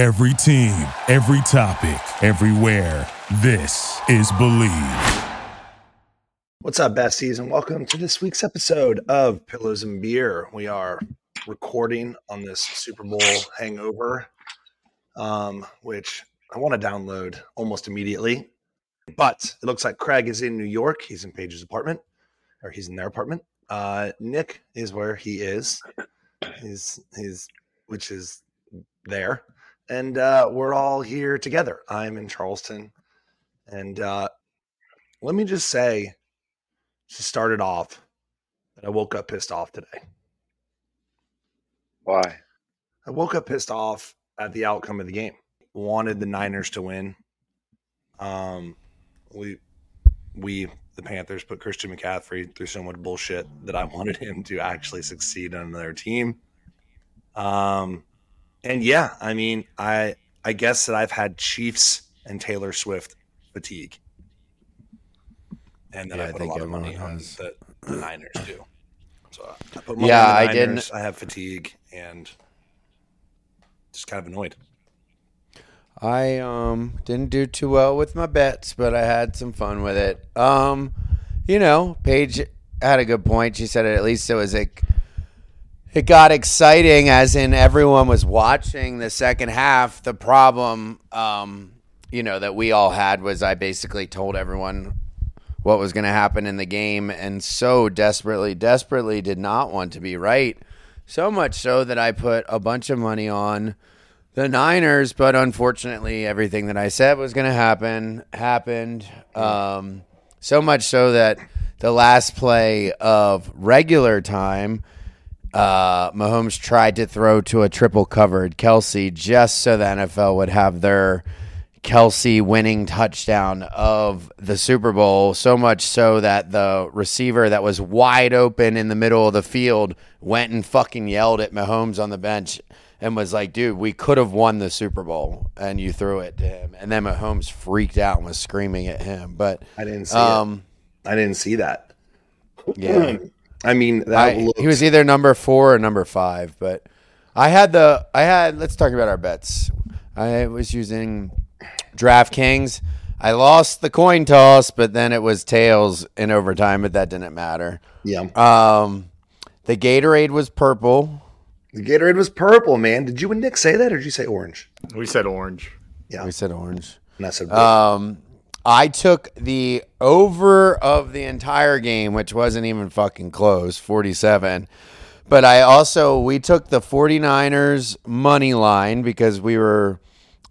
Every team, every topic, everywhere. This is Believe. What's up, besties, and welcome to this week's episode of Pillows and Beer. We are recording on this Super Bowl hangover, um, which I want to download almost immediately. But it looks like Craig is in New York. He's in Paige's apartment, or he's in their apartment. Uh, Nick is where he is. He's he's which is there and uh, we're all here together. I'm in Charleston, and uh, let me just say, to start it off, that I woke up pissed off today. Why? I woke up pissed off at the outcome of the game. Wanted the Niners to win. Um, we we the Panthers put Christian McCaffrey through so much bullshit that I wanted him to actually succeed on their team. Um, and yeah, I mean, I I guess that I've had Chiefs and Taylor Swift fatigue, and then Yeah, I I put a lot of money on the, the Niners too. So I put money Yeah, on the I didn't- I have fatigue and just kind of annoyed. I um didn't do too well with my bets, but I had some fun with it. Um, you know, Paige had a good point. She said at least it was like it got exciting as in everyone was watching the second half. The problem um, you know, that we all had was I basically told everyone what was going to happen in the game and so desperately desperately did not want to be right. So much so that I put a bunch of money on the Niners, but unfortunately, everything that I said was going to happen happened. Um, so much so that the last play of regular time, uh, Mahomes tried to throw to a triple covered Kelce just so the NFL would have their Kelce winning touchdown of the Super Bowl. So much so that the receiver that was wide open in the middle of the field went and fucking yelled at Mahomes on the bench and was like, dude, we could have won the Super Bowl and you threw it to him. And then Mahomes freaked out and was screaming at him. But I didn't see um, it. I didn't see that. yeah. I mean, that I, looked, he was either number four or number five, but I had the I had. Let's talk about our bets. I was using DraftKings. I lost the coin toss, but then it was tails in overtime, but that didn't matter. yeah. Um, the Gatorade was purple. The Gatorade was purple, man. Did you and Nick say that, or did you say orange? We said orange. Yeah. We said orange. And I said blue. Um, I took the over of the entire game, which wasn't even fucking close, 47. But I also, we took the 49ers money line because we were,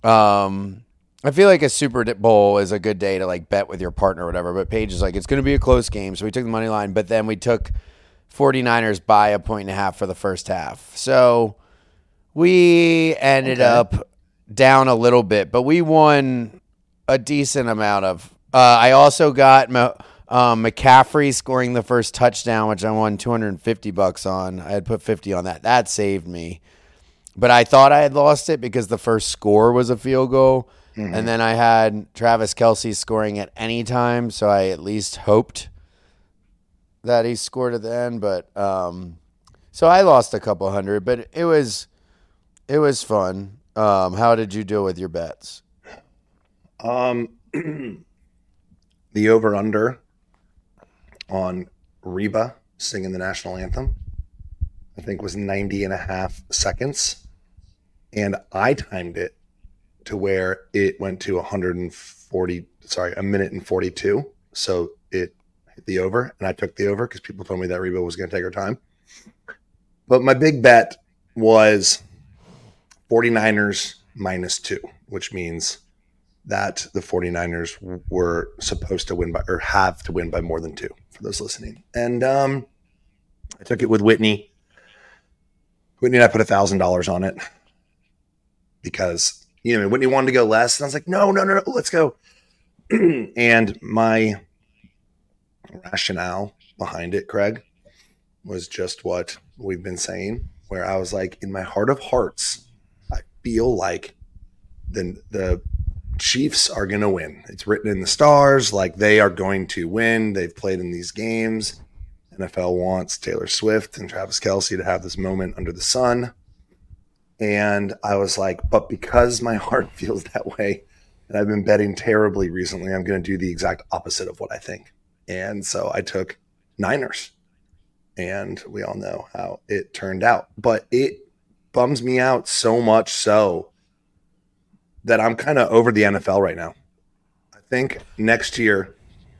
um, I feel like a Super Bowl is a good day to like bet with your partner or whatever. But Paige is like, it's going to be a close game. So we took the money line, but then we took 49ers by a point and a half for the first half. So we ended Okay. up down a little bit, but we won a decent amount of. Uh, I also got um, McCaffrey scoring the first touchdown, which I won 250 bucks on. I had put 50 on that. That saved me. But I thought I had lost it because the first score was a field goal. And then I had Travis Kelce scoring at any time. So I at least hoped that he scored at the end. But um, so I lost a couple hundred, but it was it was fun. Um, how did you deal with your bets? Um, the over under on Reba singing the national anthem, I think was 90 and a half seconds. And I timed it to where it went to 140, sorry, a minute and 42. So it hit the over, and I took the over because people told me that Reba was going to take her time. But my big bet was 49ers minus two, which means that the 49ers were supposed to win by or have to win by more than two for those listening. And um, I took it with Whitney. Whitney and I put a thousand dollars on it because you know Whitney wanted to go less, and I was like, no, no, no, no let's go. and my rationale behind it, Craig, was just what we've been saying, where I was like, in my heart of hearts, I feel like the the Chiefs are going to win. It's written in the stars, like they are going to win. They've played in these games. NFL wants Taylor Swift and Travis Kelce to have this moment under the sun. And I was like, but because my heart feels that way, and I've been betting terribly recently, I'm going to do the exact opposite of what I think. And so I took Niners. And we all know how it turned out. But it bums me out so much so that I'm kind of over the NFL right now. I think next year,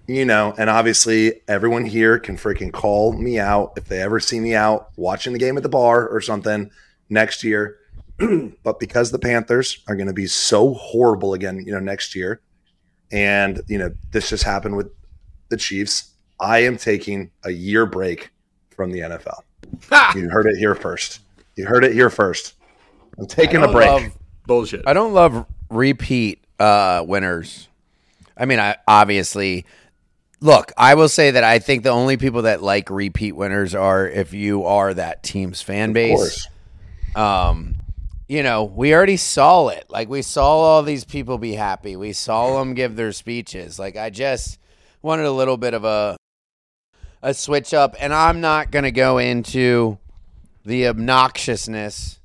you know, and obviously everyone here can freaking call me out if they ever see me out watching the game at the bar or something next year. but because the Panthers are going to be so horrible again, you know, next year, and you know this just happened with the Chiefs, I am taking a year break from the NFL. You heard it here first. You heard it here first. I'm taking a break. Love, bullshit. I don't love repeat uh, winners. I mean, I obviously look. I will say that I think the only people that like repeat winners are if you are that team's fan base. Um, you know, we already saw it. Like we saw all these people be happy. We saw them give their speeches. Like I just wanted a little bit of a a switch up, and I'm not going to go into the obnoxiousness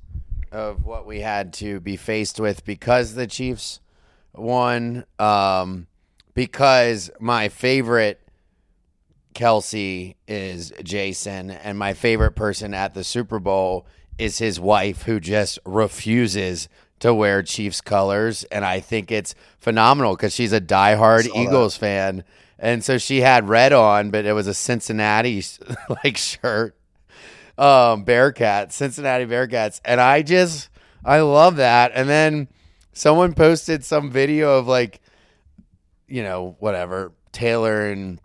of what we had to be faced with because the Chiefs won. Um, because my favorite Kelce is Jason, and my favorite person at the Super Bowl is his wife, who just refuses to wear Chiefs colors, and I think it's phenomenal because she's a diehard Eagles that. fan, and so she had red on, but it was a Cincinnati like shirt, um, Bearcats, Cincinnati Bearcats, and I just I love that. And then someone posted some video of like, you know, whatever Taylor and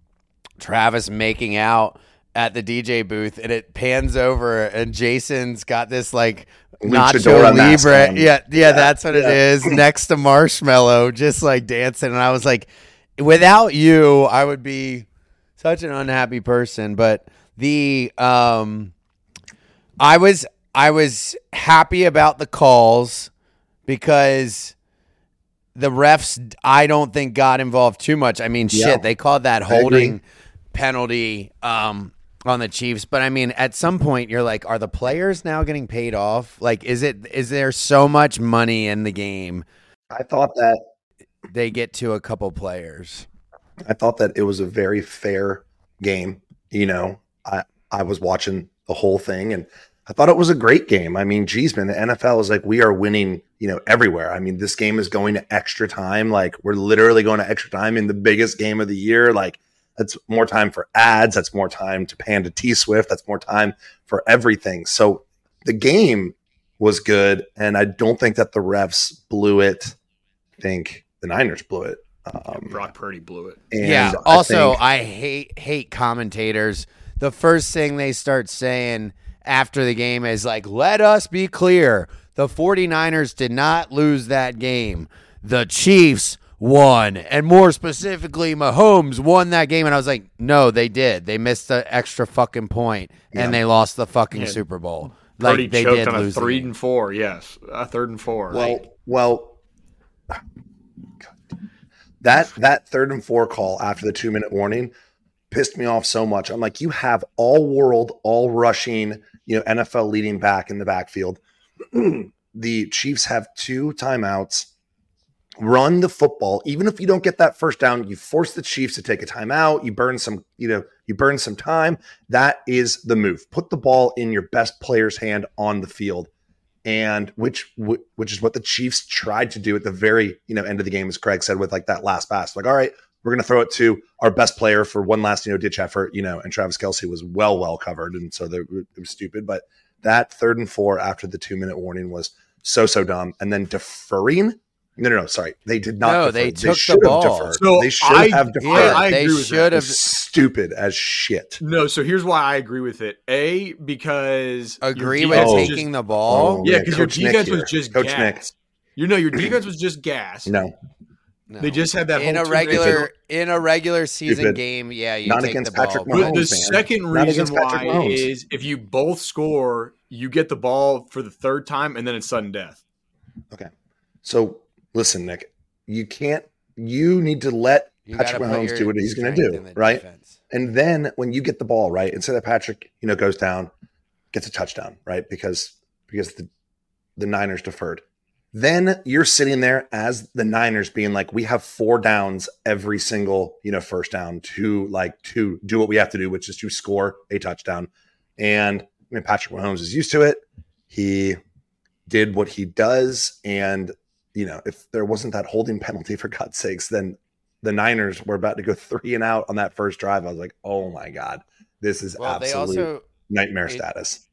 Travis making out at the DJ booth, and it pans over, and Jason's got this like Nacho Libre. Yeah, yeah, yeah, that's what yeah. it is. Next to Marshmello, just like dancing. And I was like, without you, I would be such an unhappy person. But the um, I was I was happy about the calls because the refs I don't think got involved too much. I mean, yeah. shit, they called that holding penalty um, on the Chiefs, but I mean, at some point, you're like, are the players now getting paid off? Like, is it is there so much money in the game? I thought that they get to a couple players. I thought that it was a very fair game. You know, I I was watching the whole thing and I thought it was a great game. I mean, geez, man, the NFL is like we are winning, you know, everywhere. I mean, this game is going to extra time. Like we're literally going to extra time in the biggest game of the year. Like that's more time for ads. That's more time to Panda T Swift. That's more time for everything. So the game was good, and I don't think that the refs blew it. I think the Niners blew it. Um, Brock Purdy blew it. yeah. Also, I, think, I hate hate commentators. The first thing they start saying after the game is like, "Let us be clear: the 49ers did not lose that game. The Chiefs won, and more specifically, Mahomes won that game." And I was like, "No, they did. They missed the extra fucking point, and yeah. they lost the fucking yeah. Super Bowl." Like Purdy they did on a three and four. Yes, a third and four. Well, right? well, that that third and four call after the two minute warning pissed me off so much. I'm like, you have all world, all rushing, you know, NFL leading back in the backfield. the Chiefs have two timeouts. Run the football. Even if you don't get that first down, you force the Chiefs to take a timeout. You burn some, you know, you burn some time. That is the move. Put the ball in your best player's hand on the field and which which is what the Chiefs tried to do at the very you know end of the game, as Craig said, with like that last pass. Like, all right, we're going to throw it to our best player for one last you know ditch effort, you know. And Travis Kelce was well well covered, and so it was stupid. But that third and four after the two minute warning was so so dumb, and then deferring no, no, no. Sorry, they did not. No, defer. they took they the ball. Deferred. So they should I, have deferred. Yeah, I they should have. Stupid as shit. No, so here's why I agree with it. A because agree with oh. taking just, the ball. Oh, yeah, because your defense was just Coach gas. Nick. You know, your defense was just gas. No. No. They just had that in a regular in a regular season Stupid. game. Yeah, you not take against the Patrick ball. Mahomes. The second reason why is if you both score, you get the ball for the third time, and then it's sudden death. Okay, so listen, Nick you can't. You need to let you Patrick Mahomes do what he's going to do, right? Defense. And then when you get the ball right, instead of Patrick, you know, goes down, gets a touchdown, right? Because because the the Niners deferred. Then you're sitting there as the Niners being like, we have four downs every single, you know, first down to like to do what we have to do, which is to score a touchdown. And I mean, Patrick Mahomes is used to it. He did what he does. And, you know, if there wasn't that holding penalty for God's sakes, then the Niners were about to go three and out on that first drive. I was like, oh my God, this is well, absolute also, nightmare it, status.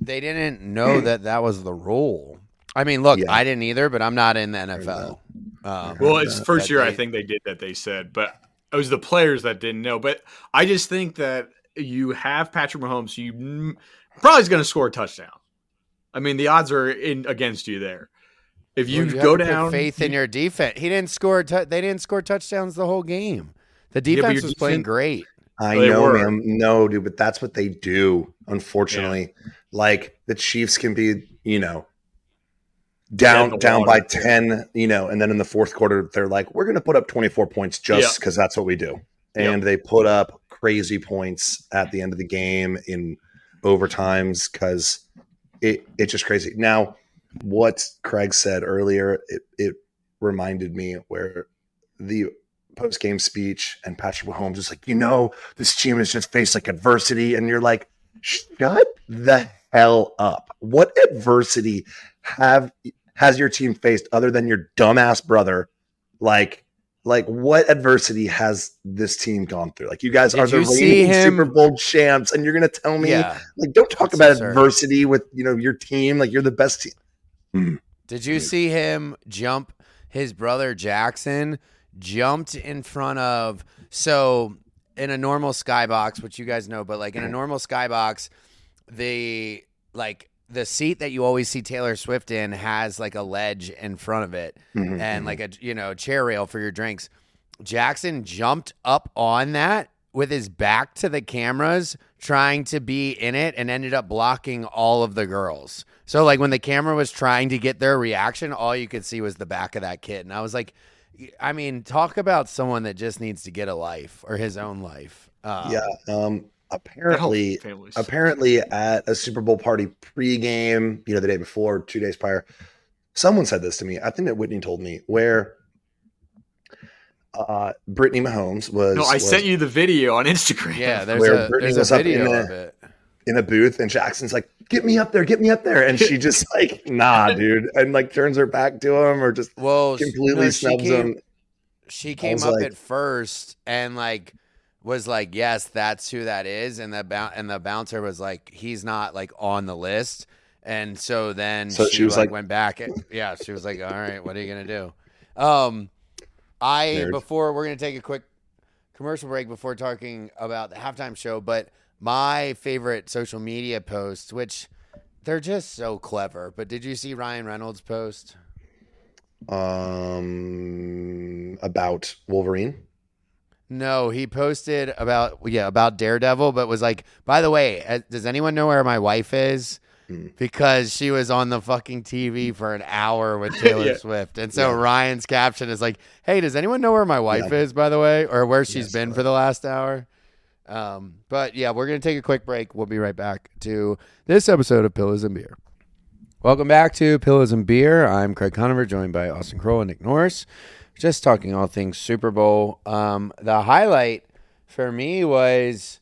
They didn't know that that was the rule. I mean, look, yeah. I didn't either, but I'm not in the NFL. Um, well, it's first year they, I think they did that. They said, but it was the players that didn't know. But I just think that you have Patrick Mahomes, you probably is going to score a touchdown. I mean, the odds are in against you there. If you, well, you go down, faith in your defense. He didn't score. T- they didn't score touchdowns the whole game. The defense yeah, was playing great. I know, man. No, dude, but that's what they do. Unfortunately, yeah. like the Chiefs can be, you know, down down by 10 you know and then in the fourth quarter they're like we're going to put up 24 points just because that's what we do. And they put up crazy points at the end of the game in overtimes because it it's just crazy. Now what craig said earlier it, it reminded me where the post game speech and patrick mahomes is like you know this team has just faced like adversity and you're like shut the hell up. What adversity have has your team faced other than your dumbass brother? Like, like what adversity has this team gone through? Like, you guys Did are the reigning Super Bowl champs, and you're gonna tell me yeah. like, don't talk That's about adversity with you know your team. Like, you're the best team. Mm. Did you see him jump? His brother Jackson jumped in front of so in a normal skybox, which you guys know, but like in a normal skybox, the like the seat that you always see Taylor Swift in has like a ledge in front of it mm-hmm. and mm-hmm. like a you know chair rail for your drinks. Jackson jumped up on that with his back to the cameras trying to be in it and ended up blocking all of the girls. So like when the camera was trying to get their reaction, all you could see was the back of that kid. And I was like I mean, talk about someone that just needs to get a life or his own life. Um, yeah. Um, apparently apparently at a Super Bowl party pregame, you know, the day before, two days prior, someone said this to me. I think that Whitney told me where uh, Brittany Mahomes was. No, I was, sent you the video on Instagram. Yeah, there's where a, Brittany there's was a video in of it. in a booth, and Jackson's like, "Get me up there, get me up there," and she just like, "Nah, dude," and like turns her back to him or just well completely no, snubs came, him. She came up like, at first and like was like, yes, that's who that is, and the and the bouncer was like, he's not like on the list, and so then so she, she was like, like, went back, and, yeah, she was like, all right, what are you gonna do? Um, I Nerd. before we're gonna take a quick commercial break before talking about the halftime show, but my favorite social media posts, which they're just so clever. But did you see Ryan Reynolds' post? Um, about Wolverine. No, he posted about yeah about Daredevil, but was like, by the way, uh, does anyone know where my wife is? Mm. Because she was on the fucking TV for an hour with Taylor yeah. Swift, and so yeah. Ryan's caption is like, "Hey, does anyone know where my wife yeah. is? By the way, or where she's yes, been for the last hour?" Um, but yeah, we're gonna take a quick break. We'll be right back to this episode of Pillows and Beer. Welcome back to Pillows and Beer. I'm Craig Conover, joined by Austen Kroll and Nick Norris just talking all things Super Bowl. Um, the highlight for me was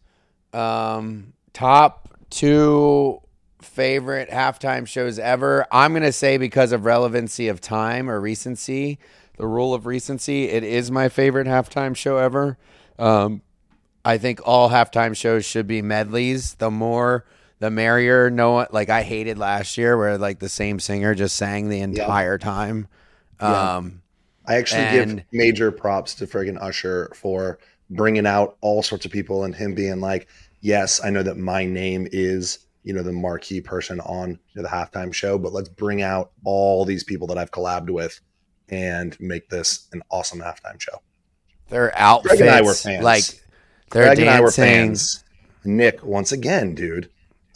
um, top two favorite halftime shows ever. I'm going to say because of relevancy of time or recency, the rule of recency, it is my favorite halftime show ever. Um, I think all halftime shows should be medleys. The more, the merrier. No, like I hated last year where like the same singer just sang the entire yeah. time. Um, I actually and, give major props to friggin' Usher for bringing out all sorts of people and him being like, yes, I know that my name is, you know, the marquee person on you know, the halftime show, but let's bring out all these people that I've collabed with and make this an awesome halftime show. Their outfits, Greg and I were fans. like they're Greg dancing. and I were fans. Nick, once again, dude.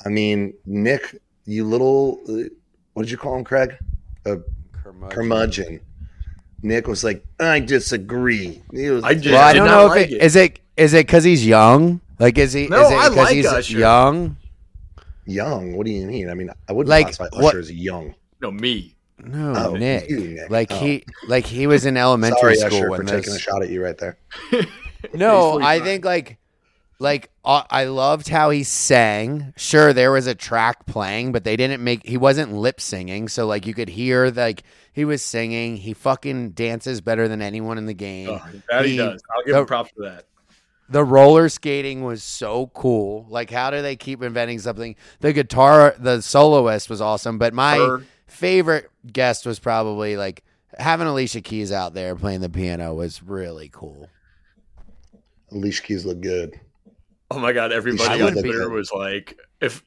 I mean, Nick, you little, uh, what did you call him, Craig? A curmudgeon. curmudgeon. Nick was like, "I disagree." He was, I just well, I don't know like if it, it is it is it because he's young. Like, is he? No, is it I like he's Usher. young. Young? What do you mean? I mean, I wouldn't like, classify Usher what, as young. No, me. No, Oh, Nick. you, Nick. Oh. Like Oh. he, like he was in elementary Sorry, school Usher, when for those. taking a shot at you right there. No, I think like like uh, I loved how he sang. Sure, there was a track playing, but they didn't make he wasn't lip singing, so like you could hear like he was singing. He fucking dances better than anyone in the game. Oh, that he, He- does. I'll give the- him props for that. The roller skating was so cool. Like how do they keep inventing something? The guitar, the soloist was awesome, but my Her- favorite guest was probably like having Alicia Keys out there playing the piano was really cool. Leash keys look good. Oh my god! Everybody on wouldn't be- Twitter was like, if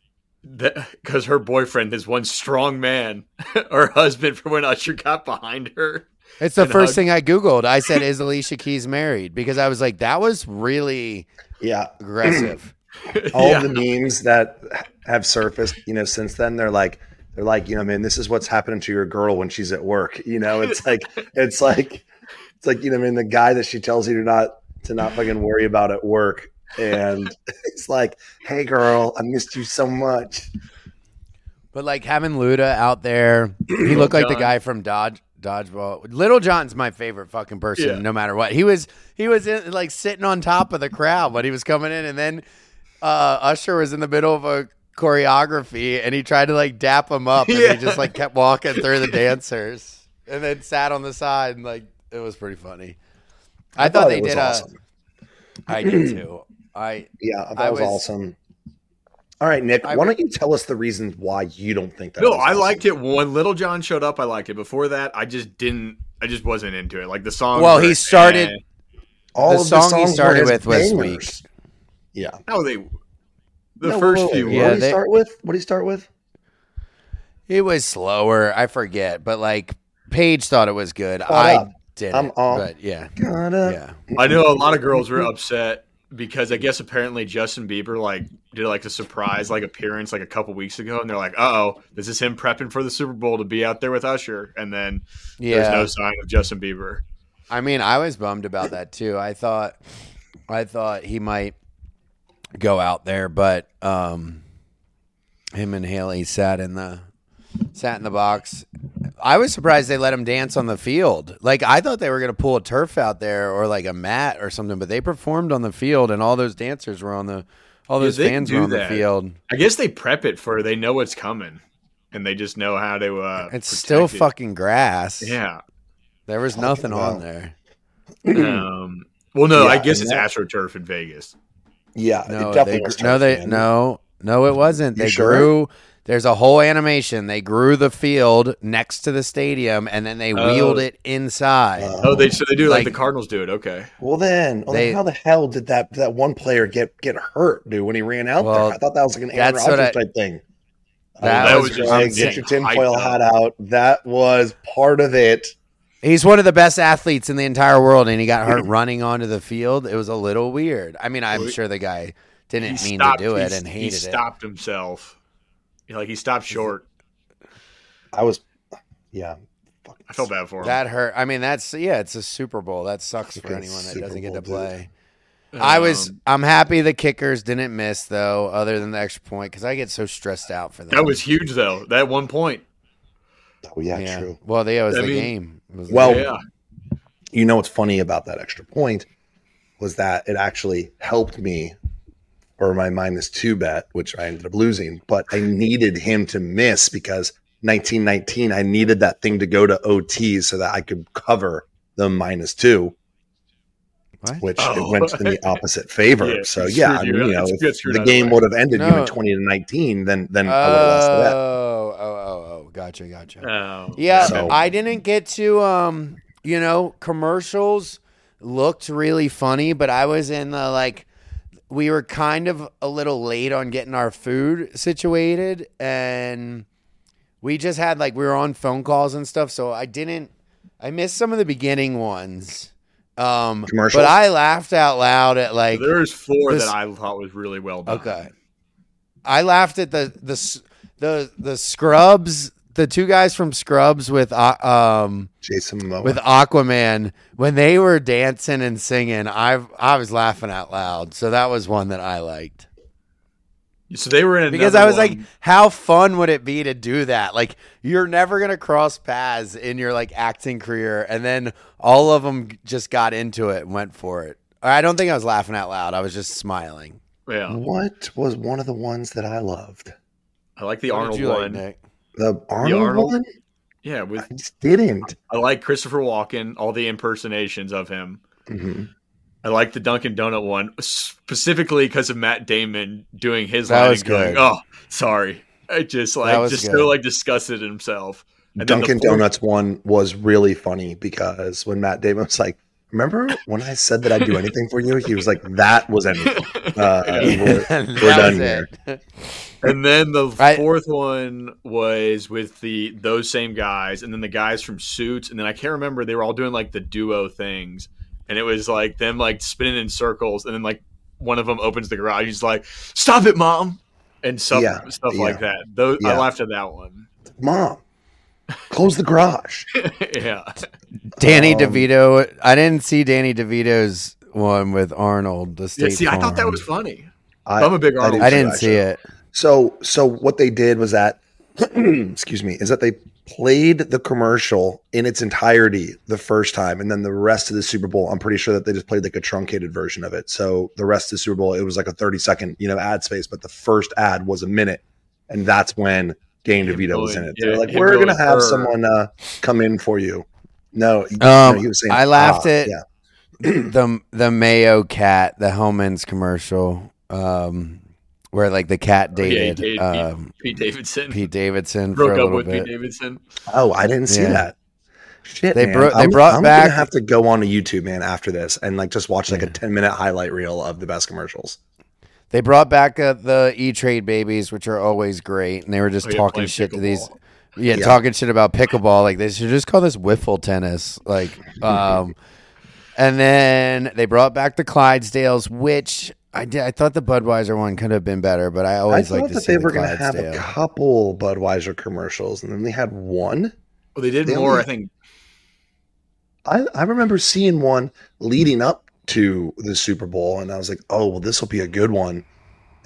because her boyfriend is one strong man, her husband from when Usher got behind her. It's the first hug. thing I Googled. I said, Is Alicia Keys married? Because I was like, that was really Yeah, aggressive. all Yeah. the memes that have surfaced, you know, since then, they're like, they're like, you know, man, this is what's happening to your girl when she's at work. You know, it's like, it's like, it's like, you know, I mean, the guy that she tells you to not to not fucking worry about at work, and it's like, hey, girl, I missed you so much. but like having Luda out there, he looked like the guy from Dodge Dodgeball. Lil Jon's my favorite fucking person, Yeah. no matter what. He was he was in, like sitting on top of the crowd when he was coming in, and then uh, Usher was in the middle of a choreography, and he tried to like dap him up, and Yeah. he just like kept walking through the dancers, and then sat on the side, and like it was pretty funny. I, thought, they did. awesome. A, I did too. I Yeah, that I was, was- awesome. All right, Nick, I why don't you tell us the reasons why you don't think that? No, was I awesome? liked it when Lil Jon showed up. I liked it. Before that, I just didn't. I just wasn't into it. Like the song. Well, he started- eh. All The of song he songs were started his with was bangers. Yeah. How they? The No, first whoa, whoa, few. What Yeah, did were. he start with? What did he start with? It was slower. I forget, but like Paige thought it was good. Caught I up. didn't. I'm all- but yeah, Gotta. yeah. I know a lot of girls were upset because I guess apparently Justin Bieber like did like a surprise like appearance like a couple weeks ago, and they're like, "Uh oh, this is him prepping for the Super Bowl to be out there with Usher," and then Yeah. there's no sign of Justin Bieber. I mean, I was bummed about that too. I thought, I thought he might go out there, but um, him and Hailey sat in the sat in the box. I was surprised they let him dance on the field. Like I thought they were going to pull a turf out there or like a mat or something, but they performed on the field, and all those dancers were on the, all those they fans were on that. the field. I guess they prep it for they know what's coming, and they just know how to. uh It's still it. fucking grass. Yeah. There was nothing hell. on there. um, well, no, I guess it's that- AstroTurf in Vegas. Yeah, No, it they definitely gr- no, they, no, no, it wasn't. You They sure? grew. There's a whole animation. They grew the field next to the stadium, and then they wheeled Oh. it inside. Uh, Oh, they so they do like, Like- the Cardinals do it. Okay. Well then, well, They- how the hell did that that one player get get hurt, dude, when he ran out Well, there? I thought that was like an Aaron that's Rodgers I- type thing. That I was was just saying, insane. get your tinfoil hat out. That was part of it. He's one of the best athletes in the entire world, and he got hurt running onto the field. It was a little weird. I mean, I'm Well, sure the guy didn't He mean stopped, to do it he- and he hated it. stopped himself. Yeah, Like he stopped short. I was, yeah. fucking I felt bad for him. That hurt. I mean, that's yeah. It's a Super Bowl. That sucks for anyone that Super doesn't get to Bowl, dude. play. I was. Um, I'm happy the kickers didn't miss though, other than the extra point, because I get so stressed out for that. that was huge though. That one point. Oh yeah, true. Well, yeah, it was I the mean- game. It was the Well, game. yeah. You know what's funny about that extra point was that it actually helped me for my minus two bet, which I ended up losing. But I needed him to miss because 1919, I needed that thing to go to OT so that I could cover the minus two, What? which Oh. it went in the opposite favor. Yeah, so yeah, I mean, you you know, if the game of would have ended you No. in 20 to 19, then then I would have lost the bet. Oh, oh, oh, oh, gotcha, gotcha. Oh, Yeah, So- I didn't get to um, you know, commercials looked really funny, but I was in the like we were kind of a little late on getting our food situated and we just had like we were on phone calls and stuff, so I didn't I missed some of the beginning ones. Um but I laughed out loud at like There's four this- that I thought was really well done. Okay. I laughed at the the the the Scrubs, the two guys from Scrubs with uh, um Jason Momoa. with Aquaman when they were dancing and singing. I I was laughing out loud. So that was one that I liked. So they were in because I was one. like, how fun would it be to do that? Like, you're never gonna cross paths in your like acting career, and then all of them just got into it and went for it. I don't think I was laughing out loud. I was just smiling. yeah, What was one of the ones that I loved? I like the What Arnold one. like, one. Nick? The Arnold, Arnold? one? yeah, with I just didn't. I like Christopher Walken, all the impersonations of him. hmm I like the Dunkin' Donut one specifically because of Matt Damon doing his That line was and going, good. "Oh, sorry," I just like just good. so like disgusted himself. And then the Dunkin' Donuts one was really funny because when Matt Damon was like, "Remember when I said that I'd do anything for you?" He was like, "That was anything." Uh, Yeah. we're- That done was here. it. And then the I- fourth one was with the those same guys, and then the guys from Suits, and then I can't remember they were all doing like the duo things, and it was like them like spinning in circles, and then like one of them opens the garage, he's like, "Stop it, mom," and stuff Yeah, stuff yeah. like that. Those I laughed at that one. Mom, close the garage. yeah, Danny Um, DeVito. I didn't see Danny DeVito's one with Arnold. The yeah. State See, I thought that was funny. I, I'm a big Arnold. I too, didn't see it. So, so what they did was that, excuse me, is that they played the commercial in its entirety the first time, and then the rest of the Super Bowl, I'm pretty sure that they just played like a truncated version of it. So the rest of the Super Bowl, it was like a 30 second, you know, ad space, but the first ad was a minute, and that's when Dane Him DeVito was in it. They're yeah, like, we're gonna have "Err." someone uh, come in for you. No, he- Um, no, he was saying, I laughed "Ah," at yeah. the the Mayo cat, the Hellmann's commercial, um, where like the cat Oh, Yeah, he dated dated um, Pete Davidson Pete Davidson broke up with bit. Pete Davidson. Oh, I didn't see Yeah. that. Shit, They man. bro- they I'm, brought I'm back- gonna have to go on to YouTube, man, after this, and like just watch like a ten minute highlight reel of the best commercials. They brought back uh, the E Trade babies, which are always great, and they were just Oh, yeah, talking playing shit to these. Yeah, Yeah. talking shit about pickleball. Like they should just call this wiffle tennis. Like, um, and then they brought back the Clydesdales, which I did. I thought the Budweiser one could have been better, but I I always thought like to that see they the were gonna have a Clydesdale. couple Budweiser commercials, and then they had one. Well, they did They more. only- I think I I remember seeing one leading up to the Super Bowl, and I was like, oh well, this will be a good one.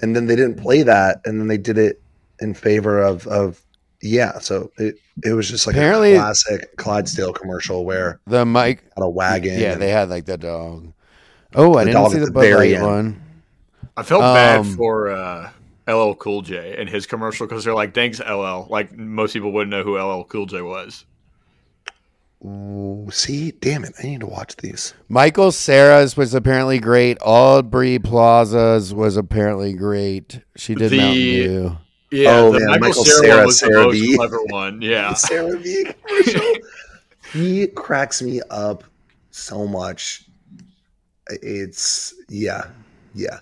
And then they didn't play that, and then they did it in favor of of yeah. So it it was just like Apparently- a classic Clydesdale commercial where The Mike, had a wagon. yeah, and- they had like the dog. Oh, I didn't see the the Bud Light one. I felt bad Um, for uh, LL Cool J and his commercial because they're like, "Thanks, LL." Like most people wouldn't know who LL Cool J was. Ooh, see, damn it, I need to watch these. Michael Cera's was apparently great. Aubrey Plaza's was apparently great. She did The- Mountain Dew. Yeah, Oh, the man, Michael, Michael Cera, Cera, one was Sarah the most V. clever one. Yeah, CeraVe commercial. he cracks me up so much. It's yeah, yeah.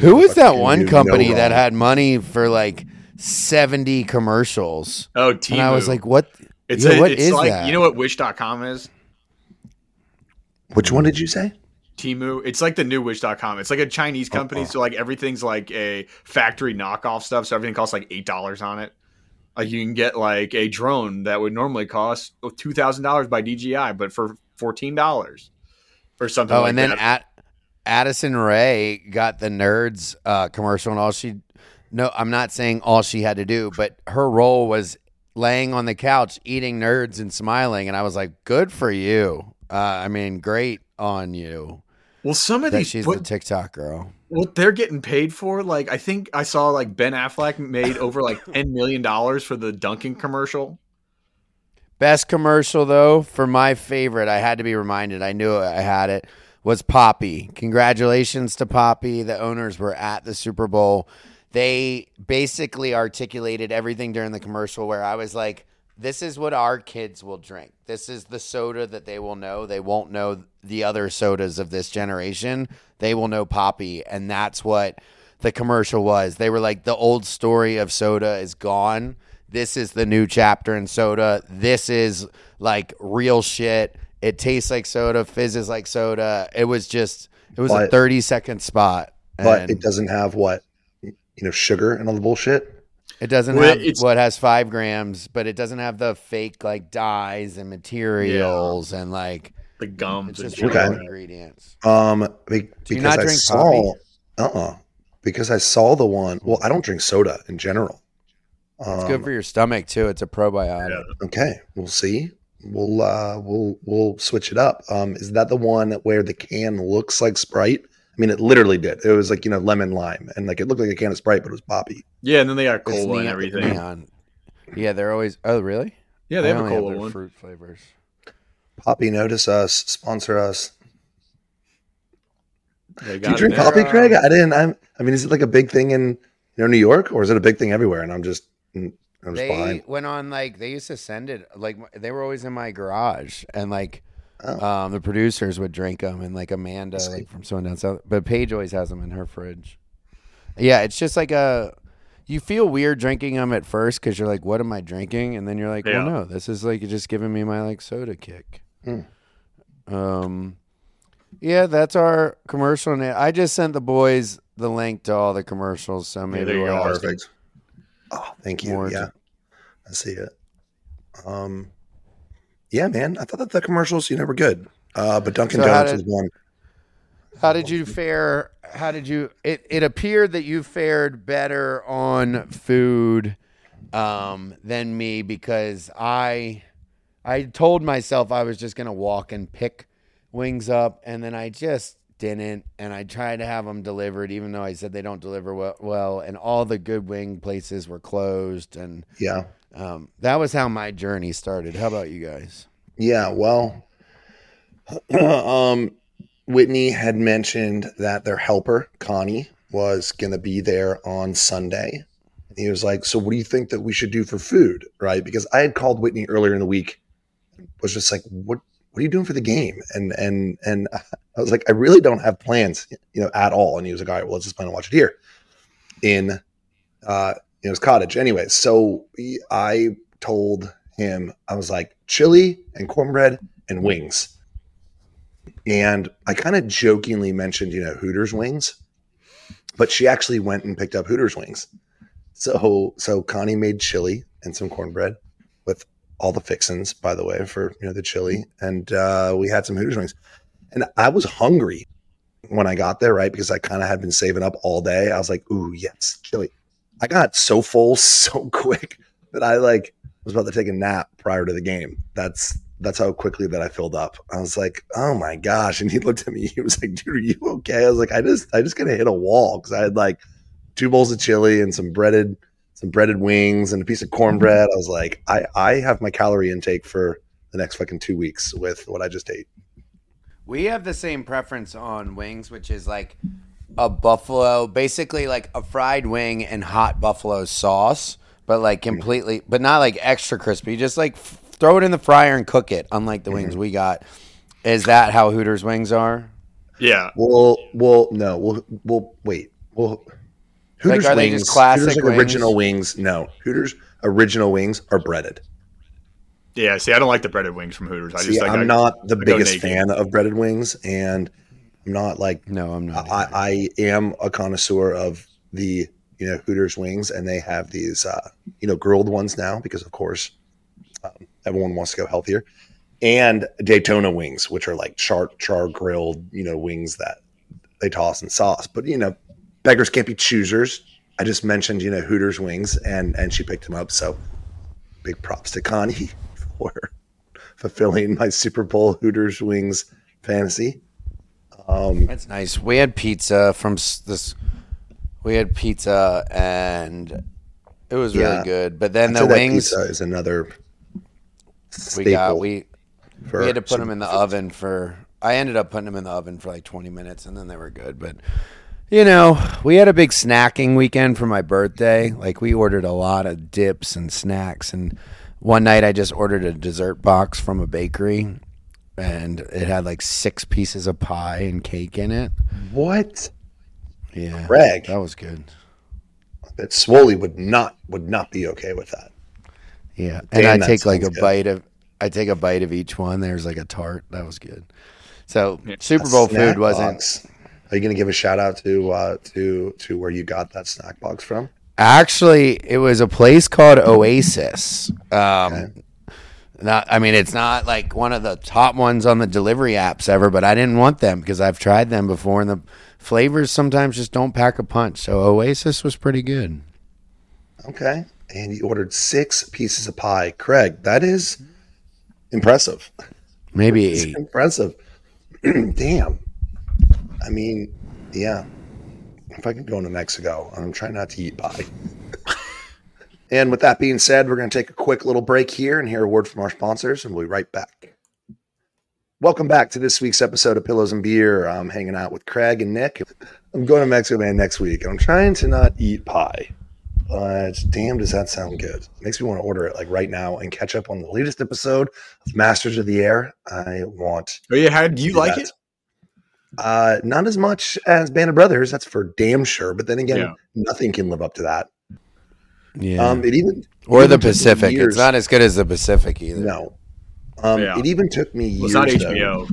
Who was that one knew no company that had money for like 70 commercials? oh, Temu. And I was like, what? "It's yeah, a, what it's is like that? you know what Wish.com is? Which one did you say? Temu. It's like the new Wish.com. It's like a Chinese company, Uh-uh. so like everything's like a factory knockoff stuff. So everything costs like eight dollars on it. Like you can get like a drone that would normally cost two thousand dollars by DJI, but for fourteen dollars or something. Like that. Oh, like and then at Addison Rae got the nerds uh, commercial, and all she no, I'm not saying all she had to do, but her role was laying on the couch eating nerds and smiling, and I was like, good for you. Uh, I mean, great on you well, some of that these she's what, the TikTok girl. what they're getting paid for. Like I think I saw like Ben Affleck made over like ten million dollars for the Dunkin' commercial. Best commercial though, for my favorite, I had to be reminded. I knew I had it. Was Poppi? Congratulations to Poppi. The owners were at the Super Bowl. They basically articulated everything during the commercial where I was like, this is what our kids will drink. This is the soda that they will know. They won't know the other sodas of this generation. They will know Poppi. And that's what the commercial was. They were like, the old story of soda is gone. This is the new chapter in soda. This is like real shit. It tastes like soda, fizzes like soda. It was just, it was a 30 second spot. But it doesn't have what you know, sugar and all the bullshit. It doesn't Well, have it's- what has five grams, but it doesn't have the fake like dyes and materials and like The gums it's and just shit Okay. real like that. ingredients. Um, be- Do you because not I drink saw, Poppi? uh, uh because I saw the one. Well, I don't drink soda in general. It's good for your stomach too. It's a probiotic. Okay, we'll see. We'll uh, we'll we'll switch it up. Um, is that the one where the can looks like Sprite? I mean, it literally did. It was like you know lemon lime, and like it looked like a can of Sprite, but it was Poppi. Yeah, and then they got It's cola and everything. neon. Yeah, they're always. Oh, really? Yeah, they I have a only cola their one. Fruit flavors. Poppi, notice us, sponsor us. They Do you drink there. Poppi, uh, Craig? I didn't. I'm, I mean, is it like a big thing in you know New York, or is it a big thing everywhere? And I'm just I'm just They behind. went on like they used to send it like they were always in my garage and like Oh. um, the producers would drink them and like Amanda see. like from someone down south, but Paige always has them in her fridge. Yeah, it's just like a. You feel weird drinking them at first because you're like, "What am I drinking?" And then you're like, Yeah. "Well, no, this is like just giving me my like soda kick." Hmm. Um, yeah, that's our commercial. And I just sent the boys the link to all the commercials, so maybe there you we'll Perfect. Oh, thank you. More to- yeah, I see it. Um, yeah, man. I thought that the commercials, you know, were good. Uh, but Dunkin' So Donuts did- was one. How did you fare? How did you? It it appeared that you fared better on food um, than me because I I told myself I was just gonna walk and pick wings up, and then I just didn't. And I tried to have them delivered, even though I said they don't deliver well. well and all the good wing places were closed, and Yeah, um, that was how my journey started. How about you guys? yeah. Well, um, Whitney had mentioned that their helper Connie was going to be there on Sunday. He was like, "So, what do you think that we should do for food?" Right? Because I had called Whitney earlier in the week, was just like, "What? What are you doing for the game?" And and and I was like, "I really don't have plans, you know, at all." And he was like, "All right, well, let's just plan to watch it here in uh, in his cottage." Anyway, so I told him I was like, "Chili and cornbread and wings." And I kind of jokingly mentioned, you know, Hooters wings, but she actually went and picked up Hooters wings. So, so Connie made chili and some cornbread with all the fixins, by the way, for you know the chili, and uh, we had some Hooters wings. And I was hungry when I got there, right? Because I kind of had been saving up all day. I was like, "Ooh, yes, chili." I got so full so quick that I like was about to take a nap prior to the game. That's that's how quickly that I filled up. I was like, "Oh my gosh!" And he looked at me. He was like, "Dude, are you okay?" I was like, "I just I just gonna hit a wall because I had like two bowls of chili and some breaded some breaded wings and a piece of cornbread." I was like, "I I have my calorie intake for the next fucking two weeks with what I just ate." We have the same preference on wings, which is like a buffalo, basically like a fried wing and hot buffalo sauce, but like mm-hmm. completely, but not like extra crispy. Just like f- throw it in the fryer and cook it. Unlike the wings mm-hmm. we got, is that how Hooters wings are? Yeah. Well, well, no, we'll we'll wait. Well, Like, are they just classic Hooters, like, wings? original wings? No, Hooters original wings are breaded. Yeah. See, I don't like the breaded wings from Hooters. I See, just think I'm I, not the I biggest fan of breaded wings, and I'm not like No, I'm not. I, I am a connoisseur of the you know Hooters wings, and they have these uh, you know grilled ones now because of course um, everyone wants to go healthier, and Daytona wings, which are like char char grilled you know wings that they toss in sauce. But you know, beggars can't be choosers. I just mentioned you know Hooters wings, and and she picked them up. So big props to Connie for fulfilling my Super Bowl Hooters wings fantasy. Um, That's nice. We had pizza from s- this. We had pizza and it was really Yeah. good. But then the that wings pizza is another we got we for we had to put them in the oven for. I ended up putting them in the oven for like 20 minutes, and then they were good. But you know, we had a big snacking weekend for my birthday. Like we ordered a lot of dips and snacks, and one night I just ordered a dessert box from a bakery, and it had like six pieces of pie and cake in it. What? Yeah, Greg. that was good. That Swoley would not would not be okay with that. Yeah, and Damn, I take like a good. bite of. I take a bite of each one. There's like a tart. That was good. So Yeah. Super Bowl Snack food wasn't. box. Are you going to give a shout out to uh, to to where you got that snack box from? Actually, it was a place called Oasis. Um, Not, I mean, it's not like one of the top ones on the delivery apps ever, but I didn't want them because I've tried them before, and the flavors sometimes just don't pack a punch. So Oasis was pretty good. Okay. And you ordered six pieces of pie. Craig, that is impressive. Maybe eight. impressive. Damn. I mean, yeah. If I could go into Mexico, I'm trying not to eat pie. And with that being said, we're going to take a quick little break here and hear a word from our sponsors, and we'll be right back. Welcome back to this week's episode of Pillows and Beer. I'm hanging out with Craig and Nick. I'm going to Mexico, man, next week, and I'm trying to not eat pie. But damn, does that sound good? Makes me want to order it like right now and catch up on the latest episode of Masters of the Air. I want. Oh yeah, how do you do like that. it? Uh, not as much as Band of Brothers, that's for damn sure. But then again, Yeah. nothing can live up to that. Yeah. Um, it even or even the Pacific. years- It's not as good as the Pacific either. No. Um, Yeah. It even took me Well, years. it's not though.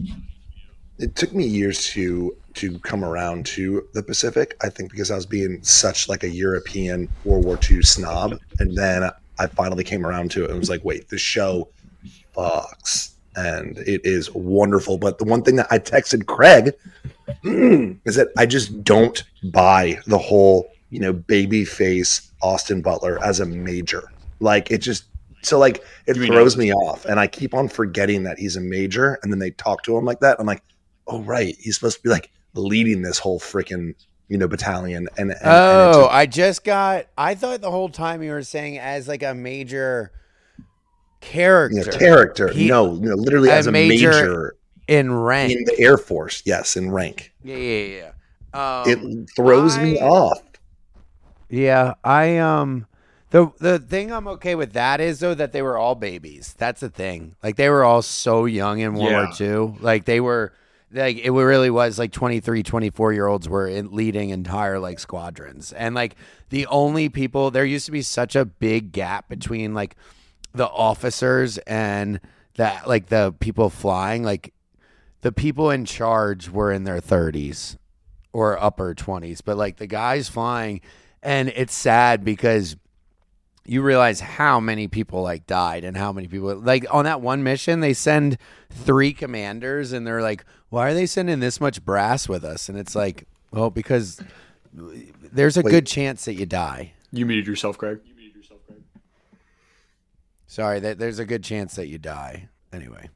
It took me years to to come around to the Pacific. I think because I was being such like a European World War II snob, and then I finally came around to it and was like, wait, the show fucks, and it is wonderful. But the one thing that I texted Craig is that I just don't buy the whole you know baby face Austin Butler as a major. Like it just so like it You throws Elvis? me off, and I keep on forgetting that he's a major, and then they talk to him like that. I'm like, oh right, he's supposed to be like leading this whole freaking you know battalion. And, and and Oh, it's I just got. I thought the whole time you were saying as like a major character, you know, character. He- no, no, literally a as a major major, in rank. in the Air Force. Yes, in rank. yeah, yeah, yeah. Um, it throws me off. Yeah, I um the the thing I'm okay with that is though that they were all babies. That's the thing. Like they were all so young in World War Yeah. II. Like they were like it really was like 23, 24 year olds were in, leading entire like squadrons. And like the only people there used to be such a big gap between like the officers and that like the people flying like the people in charge were in their 30s or upper 20s but like the guys flying and it's sad because you realize how many people like died and how many people like on that one mission they send three commanders and they're like why are they sending this much brass with us and it's like well because there's a Wait. good chance that you die You muted yourself, Craig. You muted yourself craig sorry that there's a good chance that you die anyway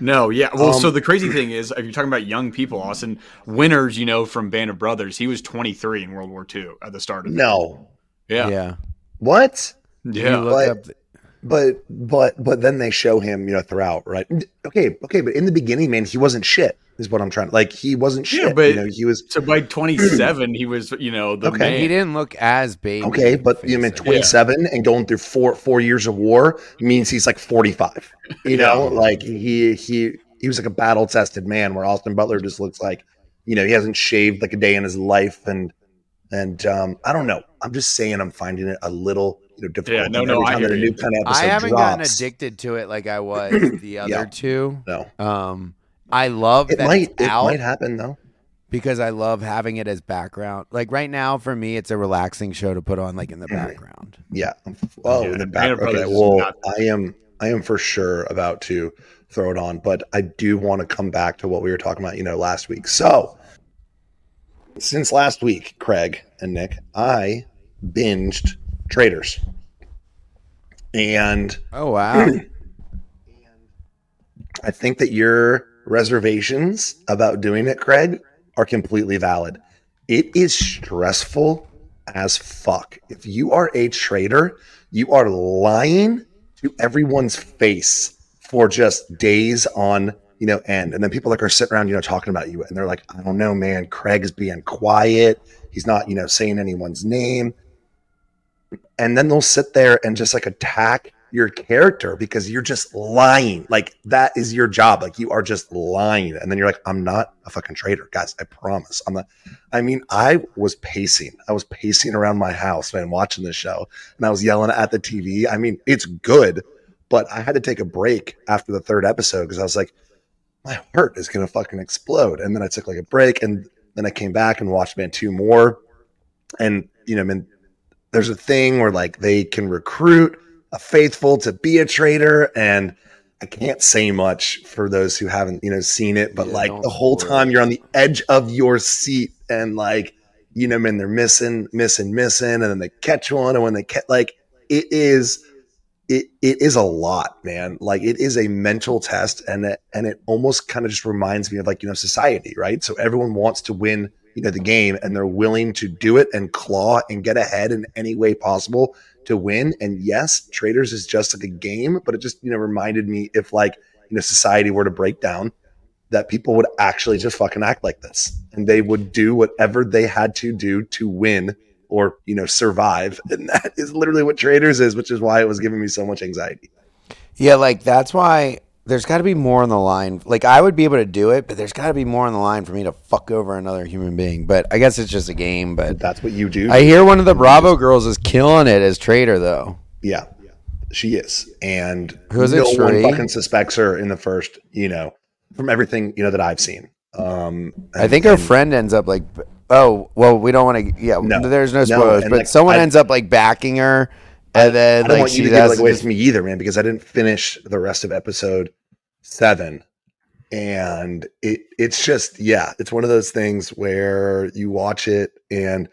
No, yeah. Well, Um, so the crazy thing is, if you're talking about young people, Austin Winters, you know, from Band of Brothers, he was 23 in World War II at the start of it. No, Yeah, yeah, what? yeah. You look But- up the- But but but then they show him, you know, throughout, right? Okay, okay, but in the beginning, man, he wasn't shit. Is what I'm trying to like. He wasn't shit. Yeah, shit. but- you know, he was So by 27, he was, you know, the Okay. man. he didn't look as baby okay, but you mean facing. 27 and going through four four years of war means he's like 45. You know, Yeah. like he he he was like a battle tested man. Where Austin Butler just looks like, you know, he hasn't shaved like a day in his life, and and um, I don't know. I'm just saying, I'm finding it a little you know difficult. Yeah, no, no, I hear a you. new kind of I haven't drops, gotten addicted to it like I was the other Yeah. two. No, Um, I love it that might it's it out might happen though. because I love having it as background. Like right now, for me, it's a relaxing show to put on, like in the background. Yeah. Oh, Yeah, in the background. back. Okay. Well, not- I am. I am for sure about to throw it on, but I do want to come back to what we were talking about, you know, last week. So, since last week, Craig and Nick, I binged Traitors, and Oh wow! I think that your reservations about doing it, Craig, are completely valid. It is stressful as fuck. If you are a traitor, you are lying to everyone's face for just days on, you know, end. And then people like are sitting around, you know, talking about you and they're like, I don't know, man, craig's being quiet. He's not, you know, saying anyone's name. And then they'll sit there and just like attack your character because you're just lying. Like that is your job. Like you are just lying. And then you're like, I'm not a fucking traitor, guys. I promise. I'm not. I mean, I was pacing. I was pacing around my house man, watching this show, and I was yelling at the TV. I mean, it's good, but I had to take a break after the third episode because I was like, my heart is gonna fucking explode. And then I took like a break, and then I came back and watched man two more. And you know, man, there's a thing where like they can recruit a faithful to be a traitor and I can't say much for those who haven't, you know, seen it, but Yeah, like the whole spoil time you're on the edge of your seat and like, you know, man, they're missing, missing, missing, and then they catch one, and when they catch, like, it is, it it is a lot, man. Like, it is a mental test, and it and it almost kind of just reminds me of like, you know, society, right? So everyone wants to win, you know, the game, and they're willing to do it and claw and get ahead in any way possible to win. And yes, traitors is just like a game, but it just you know reminded me if like you know society were to break down, that people would actually just fucking act like this, and they would do whatever they had to do to win or you know survive, and that is literally what traitors is, which is why it was giving me so much anxiety. Yeah, like that's why there's got to be more on the line. Like I would be able to do it, but there's got to be more on the line for me to fuck over another human being. But I guess it's just a game. But That's what you do. I hear one of the Bravo girls is killing it as traitor though. Yeah, she is, and Who is it, no one fucking suspects her in the first. You know, from everything you know that I've seen. Um, I think her friend ends up like, oh, well, we don't want to. Yeah, No. there's no No, spoilers, and, but like, someone I- ends up like backing her, and then I don't like want you to give it like, away from me either, man, because I didn't finish the rest of episode seven. And it it's just yeah, it's one of those things where you watch it and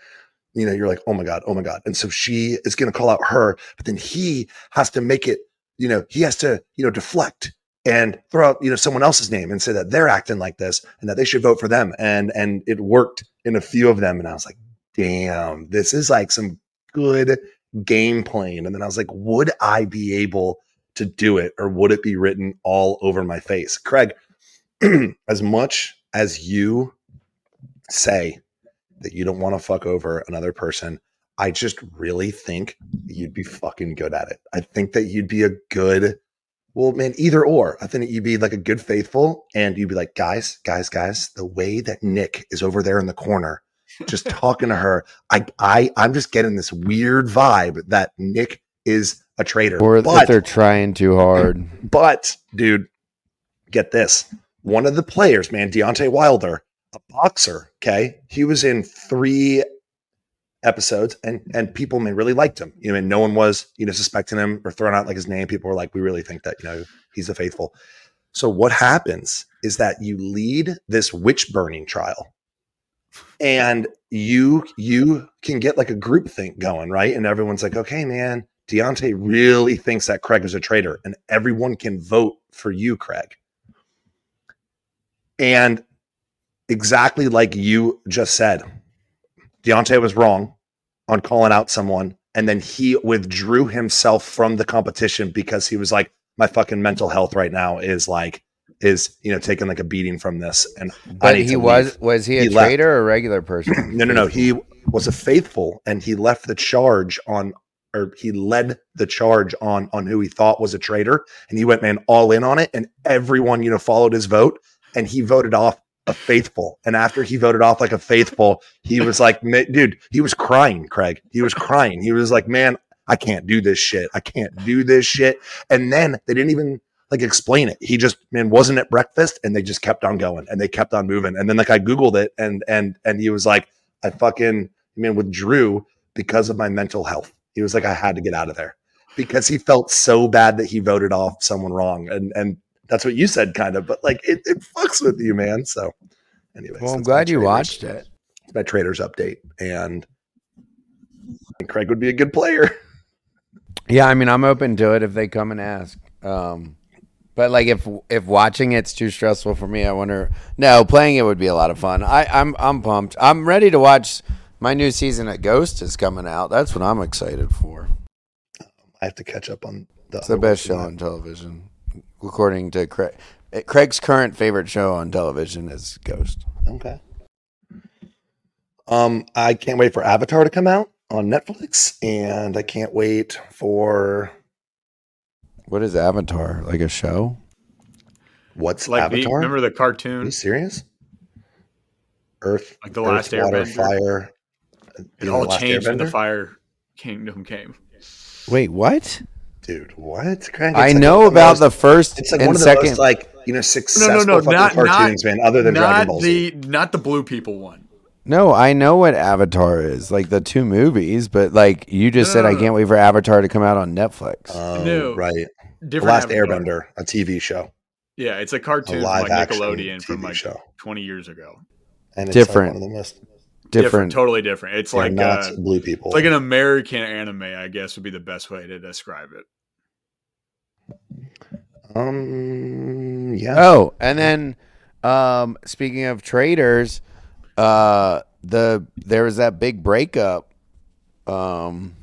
you know you're like, oh my god, oh my god, and so she is going to call out her, but then he has to make it, you know, he has to you know deflect and throw out you know someone else's name and say that they're acting like this and that they should vote for them, and and it worked in a few of them, and I was like, damn, this is like some good game playing. And then I was like, would I be able to do it or would it be written all over my face? Craig, as much as you say that you don't want to fuck over another person, I just really think you'd be fucking good at it. I think that you'd be a good, well, man, either or. I think that you'd be like a good faithful and you'd be like, guys, guys, guys, the way that Nick is over there in the corner, just talking to her, I, I, I'm just getting this weird vibe that Nick is a traitor. or but, if they're trying too hard. but, dude, get this. One of the players, man, Deontay Wilder, a boxer, okay? He was in three episodes and and people man really liked him. You know, and no one was, you know, suspecting him or throwing out like his name. People were like, we really think that, you know, he's a faithful. So what happens is that you lead this witch burning trial and you you can get like a group think going, right? And everyone's like, okay, man, Deontay really thinks that Craig is a traitor, and everyone can vote for you, Craig. And exactly like you just said, Deontay was wrong on calling out someone, and then he withdrew himself from the competition because he was like, my fucking mental health right now is like is you know taking like a beating from this, and But he was leave. was he a He left. or a regular person? No, no, no. He was a faithful, and he left the charge on, or he led the charge on on who he thought was a traitor, and he went man all in on it, and everyone you know followed his vote, and he voted off a faithful, and after he voted off like a faithful, he was like, dude, he was crying, Craig, he was crying, he was like, man, I can't do this shit, I can't do this shit, and then they didn't even like explain it. He just man wasn't at breakfast and they just kept on going and they kept on moving. And then like I Googled it and and and he was like, I fucking man withdrew because of my mental health. He was like, I had to get out of there. Because he felt so bad that he voted off someone wrong. And and that's what you said kind of, but like it, it fucks with you, man. So anyways. Well, I'm glad you watched it. it's my traitors update. And Craig would be a good player. Yeah, I mean, I'm open to it if they come and ask. Um, but like, if if watching it's too stressful for me, I wonder. No, playing it would be a lot of fun. I, I'm I'm pumped. I'm ready to watch. My new season at Ghost is coming out. That's what I'm excited for. I have to catch up on the It's the best show on television, according to Craig. Craig's current favorite show on television is Ghost. Okay. Um, I can't wait for Avatar to come out on Netflix, and I can't wait for What is Avatar? Like a show? what's Like the, Avatar. remember the cartoon? Are you serious? Earth, like the Earth, last water, Airbender. fire. It all changed when the Fire Kingdom came. Wait, what? Dude, what? Craig, I like know about most- the first It's like and one of the second. most like you know successful no, no, fucking not cartoons, man. Other than Dragon Ball Z. the not the blue people one. No, I know what Avatar is, like the two movies, but like you just No, said, no, I no. can't wait for Avatar to come out on Netflix. Oh, No. right. Different. The Last Avatar. Airbender, a TV show, Yeah, it's a cartoon from live like action Nickelodeon from TV like show. 20 years ago. and it's Different. Like one of the most Different. totally different. It's they're like not uh, blue people. like an American anime, I guess would be the best way to describe it. um, yeah. Oh, and then um, speaking of traitors, uh, the there was that big breakup. Um,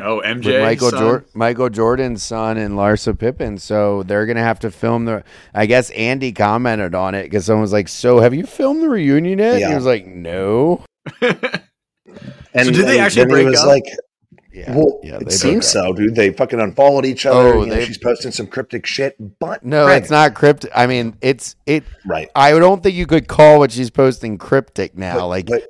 Oh, with MJ, Michael son. Jor- Michael Jordan's son and Larsa Pippen. So they're gonna have to film the. I guess Andy commented on it because someone was like, "So have you filmed the reunion yet?" And he was like, "No." and So did they and actually then he break was up? like, Yeah, well, yeah, it seems so, dude. They fucking unfollowed each other. Oh, you know, she's posting some cryptic shit, but No, Craig, it's not cryptic. I mean, it's it. right. I don't think you could call what she's posting cryptic now. But, like, but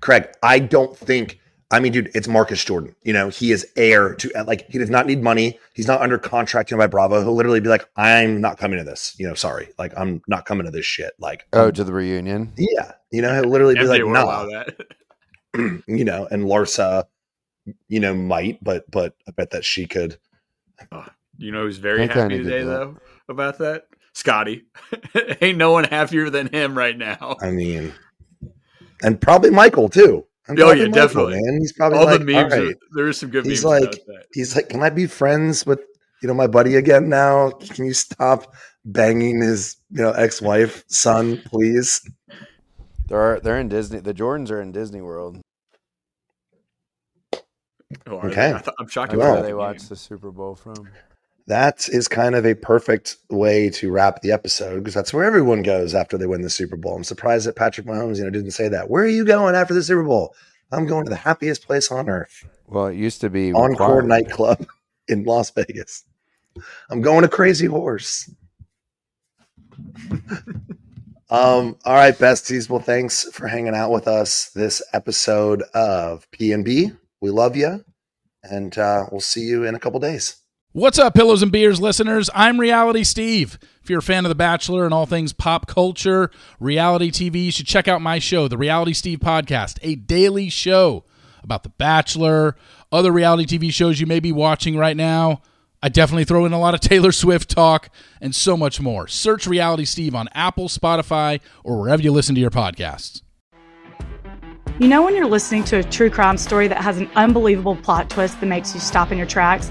Craig, I don't think. I mean, dude, it's Marcus Jordan. You know, he is heir to like he does not need money. He's not under contract you know, by Bravo. He'll literally be like, "I'm not coming to this." You know, sorry, like I'm not coming to this shit. Like, oh, um, to the reunion. yeah, you know, he'll literally be MJ like, will "Nah," allow you know, and Larsa, you know, might, but but I bet that she could. You know who's very I happy get today that. though about that? Scotty. Ain't no one happier than him right now. I mean, and probably Michael too. And Oh, probably yeah, definitely. man. He's probably All like, the memes, "All are, right." there is some good He's memes like- about that. He's like, "Can I be friends with you know my buddy again now? Can you stop banging his you know ex-wife son, please?" They're they're in Disney. The Jordans are in Disney World. Oh, are Okay. they? I thought, I'm shocked. That's where they game. watch the Super Bowl from. That is kind of a perfect way to wrap the episode because that's where everyone goes after they win the Super Bowl. I'm surprised that Patrick Mahomes, you know, didn't say that. Where are you going after the Super Bowl? I'm going to the happiest place on earth, Well, it used to be Encore required. nightclub in Las Vegas. I'm going to Crazy Horse. um, all right, besties. Well, thanks for hanging out with us this episode of P and B. We love you, and uh, we'll see you in a couple days. What's up, Pillows and Beers listeners? I'm Reality Steve. If you're a fan of The Bachelor and all things pop culture, reality TV, you should check out my show, The Reality Steve Podcast, a daily show about The Bachelor, other reality TV shows you may be watching right now. I definitely throw in a lot of Taylor Swift talk and so much more. Search Reality Steve on Apple, Spotify, or wherever you listen to your podcasts. You know, when you're listening to a true crime story that has an unbelievable plot twist that makes you stop in your tracks?